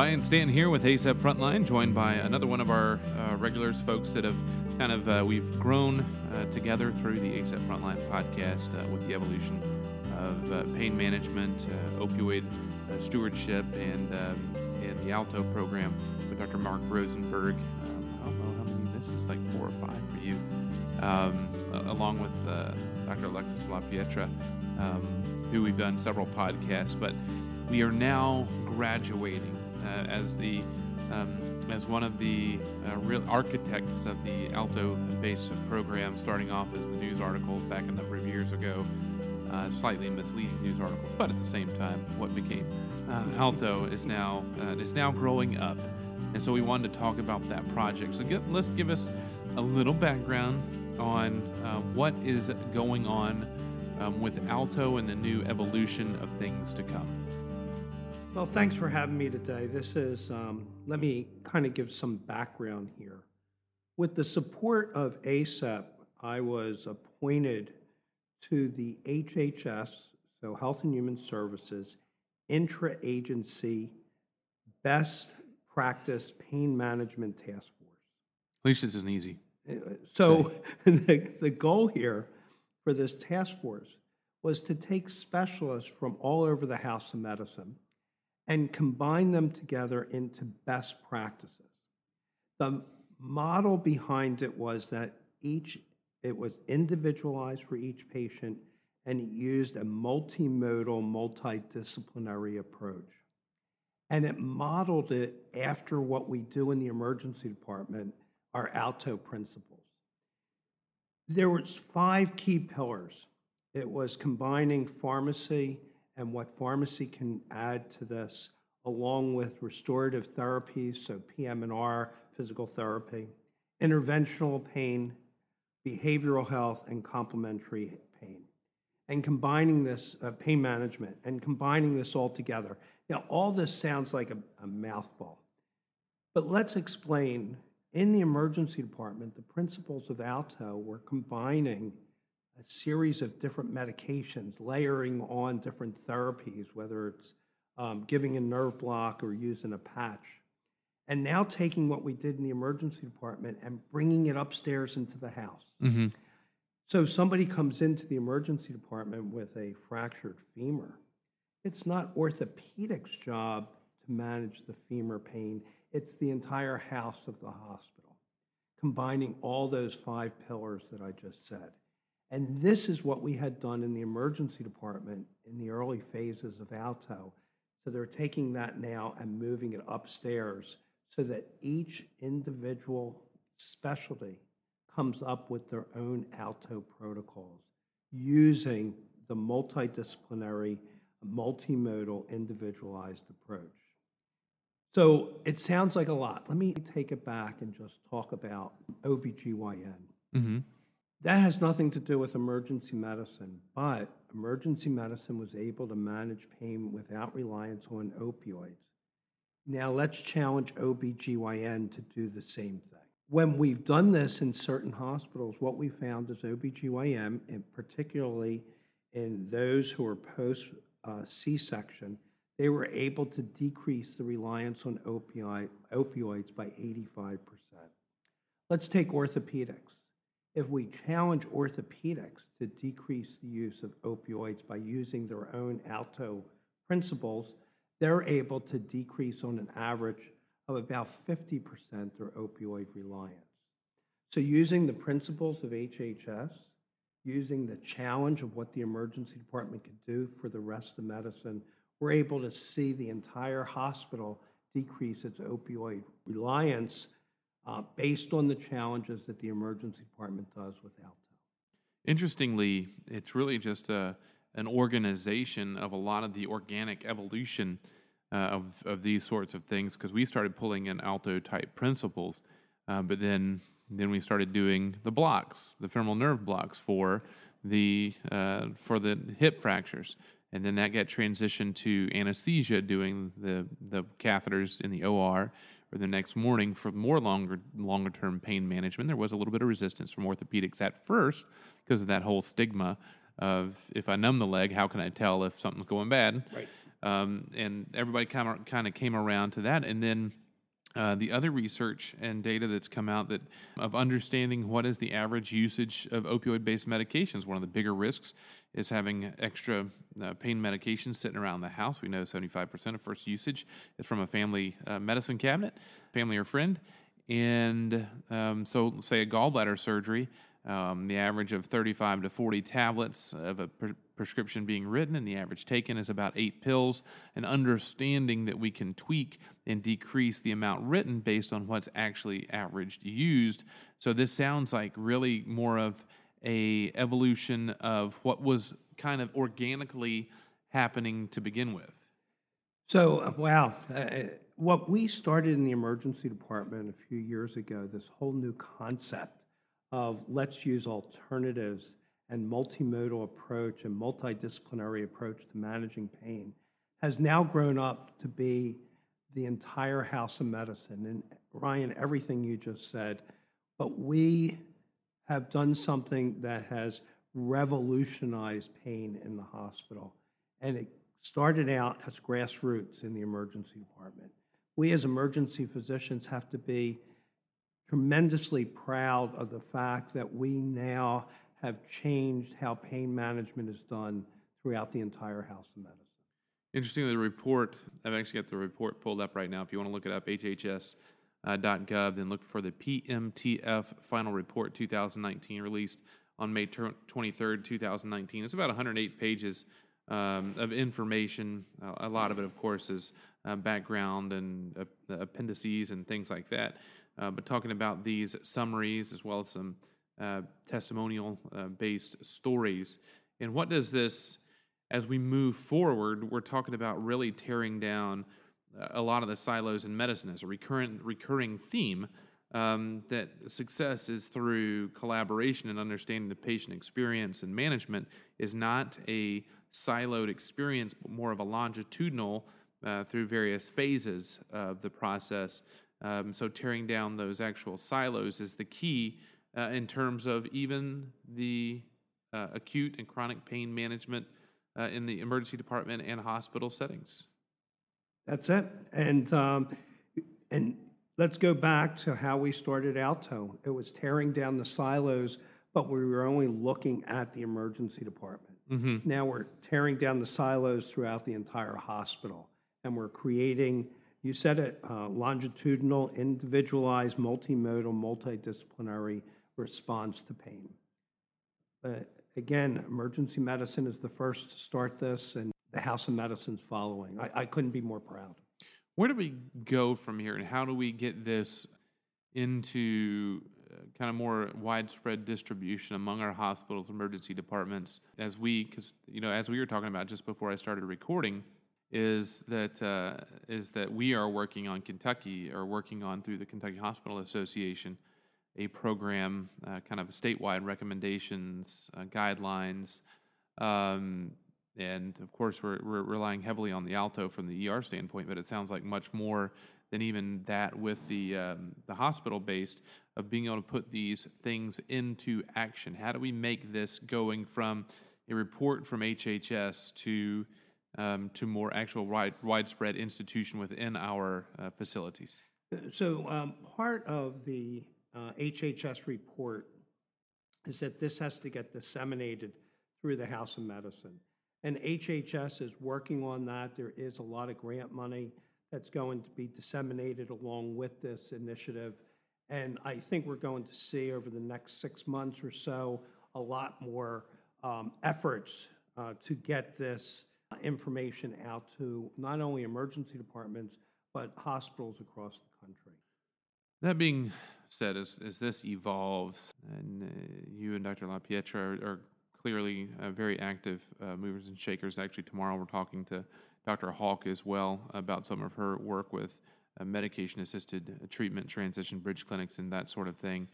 Ryan Stanton here with ACEP Frontline, joined by another one of our uh, regulars, folks that have kind of, uh, we've grown uh, together through the ACEP Frontline podcast uh, with the evolution of uh, pain management, uh, opioid stewardship, and, um, and the ALTO program with Dr. Mark Rosenberg. Um, I don't know how many, this is like four or five for you, um, along with Dr. Alexis LaPietra, um, who we've done several podcasts, but we are now graduating as the um, as one of the uh, real architects of the Alto base program, starting off as the news articles back a number of years ago, uh, slightly misleading news articles, but at the same time, what became uh, Alto is now uh, is now growing up, and so we wanted to talk about that project. So get, let's give us a little background on uh, what is going on um, with Alto and the new evolution of things to come. Well, thanks for having me today. This is, um, let me kind of give some background here. With the support of ACEP, I was appointed to the HHS, so Health and Human Services, intra agency best practice pain management task force. At least this isn't easy. Uh, so, the, the goal here for this task force was to take specialists from all over the House of Medicine and combine them together into best practices. The model behind it was that each it was individualized for each patient and it used a multimodal, multidisciplinary approach. And it modeled it after what we do in the emergency department, our ALTO principles. There was five key pillars. It was combining pharmacy, and what pharmacy can add to this, along with restorative therapies, so PM&R, physical therapy, interventional pain, behavioral health, and complementary pain. And combining this, uh, pain management, and combining this all together. Now, all this sounds like a, a mouthful, but let's explain. In the emergency department, the principles of ALTO were combining a series of different medications, layering on different therapies, whether it's um, giving a nerve block or using a patch. And now taking what we did in the emergency department and bringing it upstairs into the house. Mm-hmm. So somebody comes into the emergency department with a fractured femur. It's not orthopedic's job to manage the femur pain. It's the entire house of the hospital, combining all those five pillars that I just said. And this is what we had done in the emergency department in the early phases of Alto. So they're taking that now and moving it upstairs so that each individual specialty comes up with their own Alto protocols using the multidisciplinary, multimodal, individualized approach. So it sounds like a lot. Let me take it back and just talk about OBGYN. Mm-hmm. That has nothing to do with emergency medicine, but emergency medicine was able to manage pain without reliance on opioids. Now let's challenge OBGYN to do the same thing. When we've done this in certain hospitals, what we found is OBGYN, and particularly in those who are post uh, C section, they were able to decrease the reliance on opioid, opioids by 85%. Let's take orthopedics. If we challenge orthopedics to decrease the use of opioids by using their own ALTO principles, they're able to decrease on an average of about 50% their opioid reliance. So, using the principles of HHS, using the challenge of what the emergency department could do for the rest of medicine, we're able to see the entire hospital decrease its opioid reliance uh, based on the challenges that the emergency department does with ALTO. Interestingly, it's really just a, an organization of a lot of the organic evolution uh, of, of these sorts of things because we started pulling in ALTO type principles, uh, but then then we started doing the blocks, the femoral nerve blocks for the uh, for the hip fractures, and then that got transitioned to anesthesia, doing the the catheters in the OR, or the next morning for more longer longer term pain management. There was a little bit of resistance from orthopedics at first because of that whole stigma of if I numb the leg, how can I tell if something's going bad? Right. um, and everybody kind of kind of came around to that, and then. Uh, the other research and data that's come out that of understanding what is the average usage of opioid-based medications. One of the bigger risks is having extra uh, pain medications sitting around the house. We know 75% of first usage is from a family uh, medicine cabinet, family or friend, and um, so say a gallbladder surgery. Um, the average of 35 to 40 tablets of a pre- prescription being written, and the average taken is about eight pills. And understanding that we can tweak and decrease the amount written based on what's actually averaged used. So this sounds like really more of a evolution of what was kind of organically happening to begin with. So, uh, wow, uh, what we started in the emergency department a few years ago, this whole new concept of let's use alternatives and multimodal approach and multidisciplinary approach to managing pain has now grown up to be the entire house of medicine. And Ryan, everything you just said, but we have done something that has revolutionized pain in the hospital. And it started out as grassroots in the emergency department. We as emergency physicians have to be tremendously proud of the fact that we now have changed how pain management is done throughout the entire House of Medicine. Interestingly, the report, I've actually got the report pulled up right now. If you want to look it up, hhs.gov, then look for the PMTF final report 2019 released on May 23rd, 2019. It's about 108 pages um, of information. a lot of it, of course, is uh, background and uh, appendices and things like that uh, but talking about these summaries as well as some uh, testimonial uh, based stories. And what does this, as we move forward, we're talking about really tearing down uh, a lot of the silos in medicine as a recurrent, recurring theme. Um, that success is through collaboration and understanding the patient experience and management is not a siloed experience, but more of a longitudinal uh, through various phases of the process um, so tearing down those actual silos is the key uh, in terms of even the uh, acute and chronic pain management uh, in the emergency department and hospital settings. That's it. And um, and let's go back to how we started Alto. It was tearing down the silos, but we were only looking at the emergency department. Mm-hmm. Now we're tearing down the silos throughout the entire hospital, and we're creating you said it, uh, longitudinal, individualized, multimodal, multidisciplinary response to pain. But again, emergency medicine is the first to start this, and the House of Medicine's following. I, I couldn't be more proud. Where do we go from here, and how do we get this into uh, kind of more widespread distribution among our hospitals, emergency departments, as we, because you know, as we were talking about just before I started recording, is that uh, is that we are working on Kentucky or working on through the Kentucky Hospital Association a program, uh, kind of statewide recommendations, uh, guidelines, um, and of course we're, we're relying heavily on the Alto from the ER standpoint. But it sounds like much more than even that with the um, the hospital based of being able to put these things into action. How do we make this going from a report from HHS to um, to more actual wide, widespread institution within our uh, facilities? So um, part of the uh, HHS report is that this has to get disseminated through the House of Medicine. And HHS is working on that. There is a lot of grant money that's going to be disseminated along with this initiative. And I think we're going to see over the next six months or so a lot more um, efforts uh, to get this information out to not only emergency departments, but hospitals across the country. That being said, as, as this evolves, and uh, you and Dr. LaPietra are, are clearly uh, very active uh, movers and shakers. Actually, tomorrow we're talking to Dr. Hawk as well about some of her work with uh, medication assisted treatment, transition bridge clinics, and that sort of thing.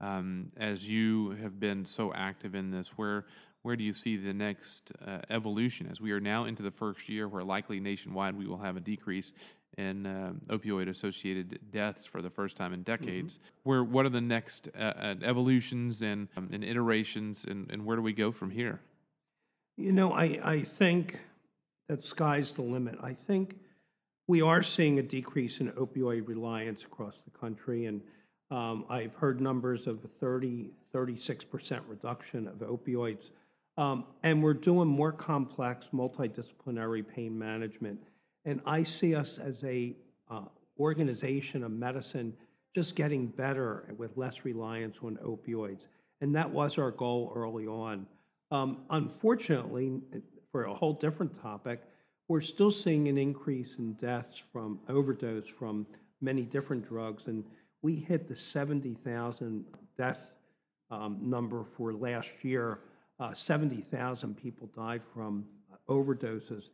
Um, as you have been so active in this, where where do you see the next uh, evolution as we are now into the first year where likely nationwide we will have a decrease in uh, opioid associated deaths for the first time in decades mm-hmm. where what are the next uh, uh, evolutions and, um, and iterations and, and where do we go from here you know i, I think that sky's the limit. I think we are seeing a decrease in opioid reliance across the country, and um, I've heard numbers of a 30, 36% reduction of opioids. Um, and we're doing more complex multidisciplinary pain management. And I see us as a uh, organization of medicine just getting better with less reliance on opioids. And that was our goal early on. Um, unfortunately, for a whole different topic, we're still seeing an increase in deaths from overdose from many different drugs. And we hit the 70,000 death um, number for last year. Uh, 70,000 people died from uh, overdoses.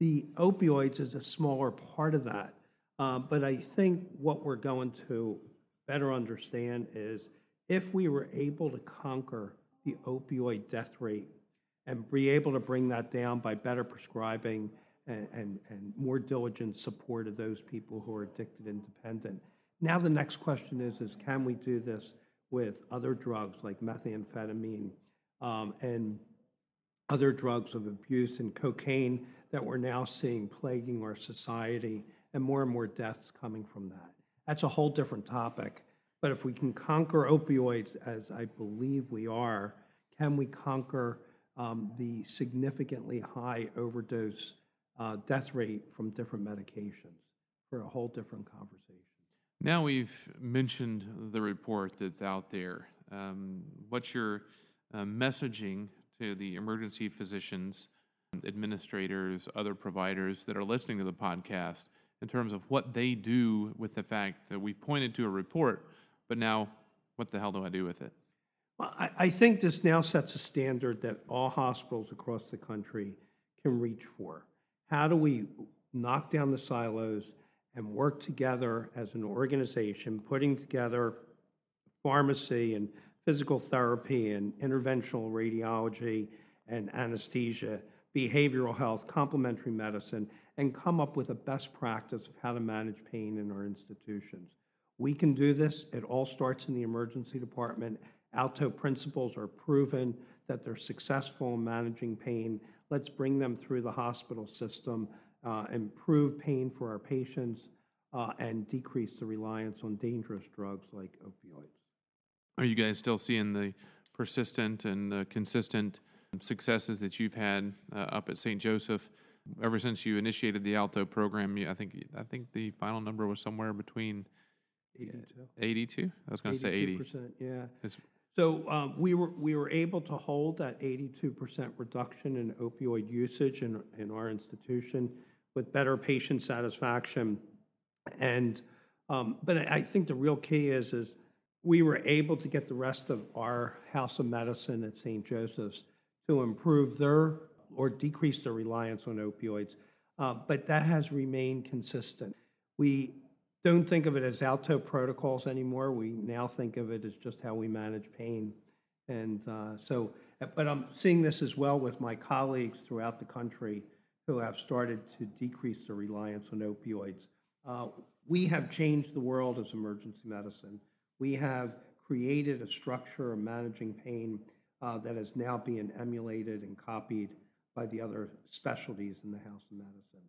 The opioids is a smaller part of that. Uh, but I think what we're going to better understand is if we were able to conquer the opioid death rate and be able to bring that down by better prescribing and, and, and more diligent support of those people who are addicted and dependent. Now the next question is, is can we do this with other drugs like methamphetamine um, and other drugs of abuse and cocaine that we're now seeing plaguing our society and more and more deaths coming from that. That's a whole different topic. But if we can conquer opioids, as I believe we are, can we conquer um, the significantly high overdose uh, death rate from different medications for a whole different conversation? Now we've mentioned the report that's out there. Um, what's your uh, messaging to the emergency physicians, administrators, other providers that are listening to the podcast in terms of what they do with the fact that we've pointed to a report, but now what the hell do I do with it? Well, I, I think this now sets a standard that all hospitals across the country can reach for. How do we knock down the silos and work together as an organization, putting together pharmacy and physical therapy and interventional radiology and anesthesia, behavioral health, complementary medicine, and come up with a best practice of how to manage pain in our institutions. We can do this. It all starts in the emergency department. Alto principles are proven that they're successful in managing pain. Let's bring them through the hospital system, uh, improve pain for our patients, uh, and decrease the reliance on dangerous drugs like opioids. Are you guys still seeing the persistent and uh, consistent successes that you've had uh, up at St. Joseph ever since you initiated the Alto program? I think I think the final number was somewhere between 82. 82. I was going to say 80. 82%, yeah. It's- So um, we were, we were able to hold that 82% reduction in opioid usage in, in our institution with better patient satisfaction. And, um, but I think the real key is, is we were able to get the rest of our House of Medicine at St. Joseph's to improve their, or decrease their reliance on opioids. Uh, But that has remained consistent. We don't think of it as Alto protocols anymore. We now think of it as just how we manage pain. And uh, so, but I'm seeing this as well with my colleagues throughout the country who have started to decrease their reliance on opioids. Uh, We have changed the world as emergency medicine. We have created a structure of managing pain uh, that is now being emulated and copied by the other specialties in the House of Medicine.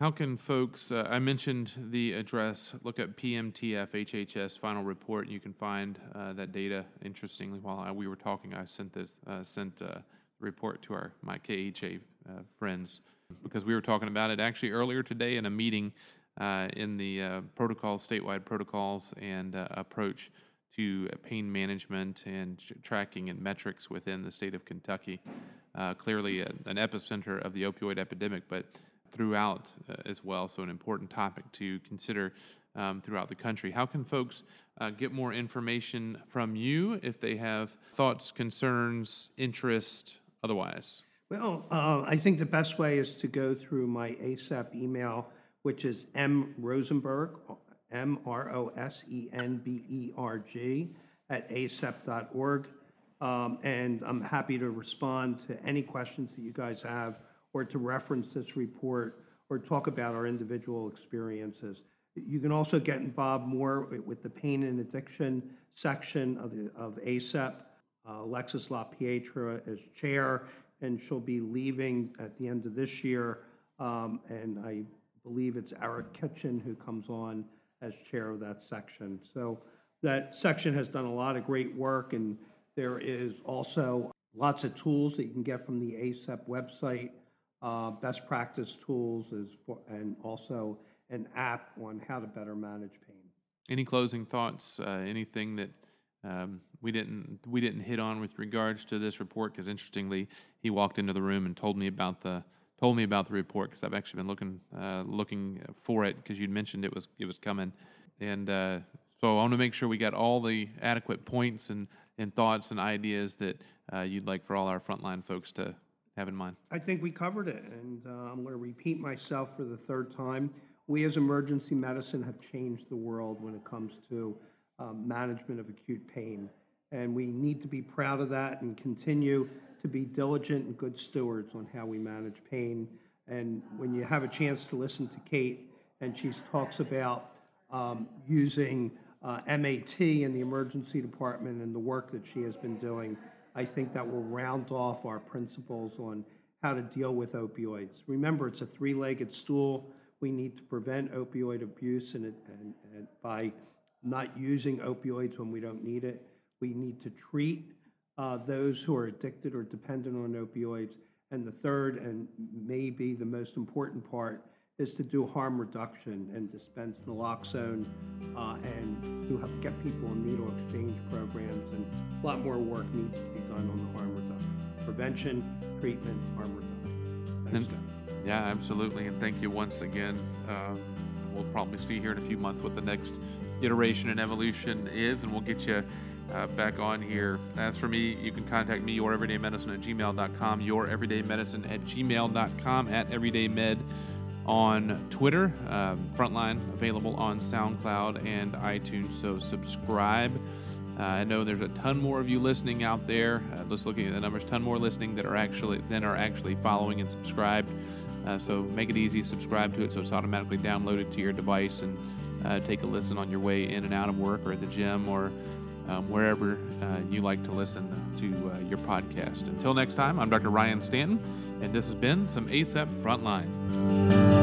How can folks, uh, I mentioned the address, look at PMTF HHS final report. You can find uh, that data. Interestingly, while I, we were talking, I sent this, uh, sent a report to our, my KHA uh, friends because we were talking about it actually earlier today in a meeting uh, in the uh, protocols, statewide protocols and uh, approach to pain management and tr- tracking and metrics within the state of Kentucky. Uh, clearly, a, an epicenter of the opioid epidemic, but throughout uh, as well. So, an important topic to consider um, throughout the country. How can folks uh, get more information from you if they have thoughts, concerns, interest, otherwise? Well, uh, I think the best way is to go through my ACEP email, which is M Rosenberg, M R O S E N B E R G, at acep.org. Um, And I'm happy to respond to any questions that you guys have, or to reference this report, or talk about our individual experiences. You can also get involved more with the pain and addiction section of the, of ACEP. Uh, Alexis LaPietra is chair, and she'll be leaving at the end of this year. Um, And I believe it's Eric Ketcham who comes on as chair of that section. So that section has done a lot of great work, and there is also lots of tools that you can get from the ACEP website, uh, best practice tools, is for- and also an app on how to better manage pain. Any closing thoughts? Uh, anything that um, we didn't we didn't hit on with regards to this report? Because interestingly, he walked into the room and told me about the told me about the report because I've actually been looking uh, looking for it because you'd mentioned it was it was coming, and uh, so I want to make sure we got all the adequate points and and thoughts and ideas that uh, you'd like for all our frontline folks to have in mind. I think we covered it, and uh, I'm going to repeat myself for the third time. We as emergency medicine have changed the world when it comes to um, management of acute pain. And we need to be proud of that and continue to be diligent and good stewards on how we manage pain. And when you have a chance to listen to Kate, and she talks about um, using uh, MAT in the emergency department and the work that she has been doing, I think that will round off our principles on how to deal with opioids. Remember, it's a three-legged stool. We need to prevent opioid abuse and, and, and by not using opioids when we don't need it. We need to treat uh, those who are addicted or dependent on opioids. And the third, and maybe the most important part, is to do harm reduction and dispense naloxone uh, and to have, get people in needle exchange programs. And a lot more work needs to be done on the harm reduction. Prevention, treatment, harm reduction. Thanks. Yeah, absolutely. And thank you once again. Uh, we'll probably see here in a few months what the next iteration and evolution is, and we'll get you uh, back on here. As for me, you can contact me, youreverydaymedicine at gmail.com, youreverydaymedicine at gmail.com, at everydaymed on Twitter. Um, Frontline available on SoundCloud and iTunes, so subscribe. Uh, I know there's a ton more of you listening out there. Uh, just looking at the numbers, ton more listening that are actually than are actually following and subscribed. Uh, so make it easy, subscribe to it so it's automatically downloaded to your device and uh, take a listen on your way in and out of work or at the gym or um, wherever uh, you like to listen to uh, your podcast. Until next time, I'm Dr. Ryan Stanton, and this has been some ACEP Frontline.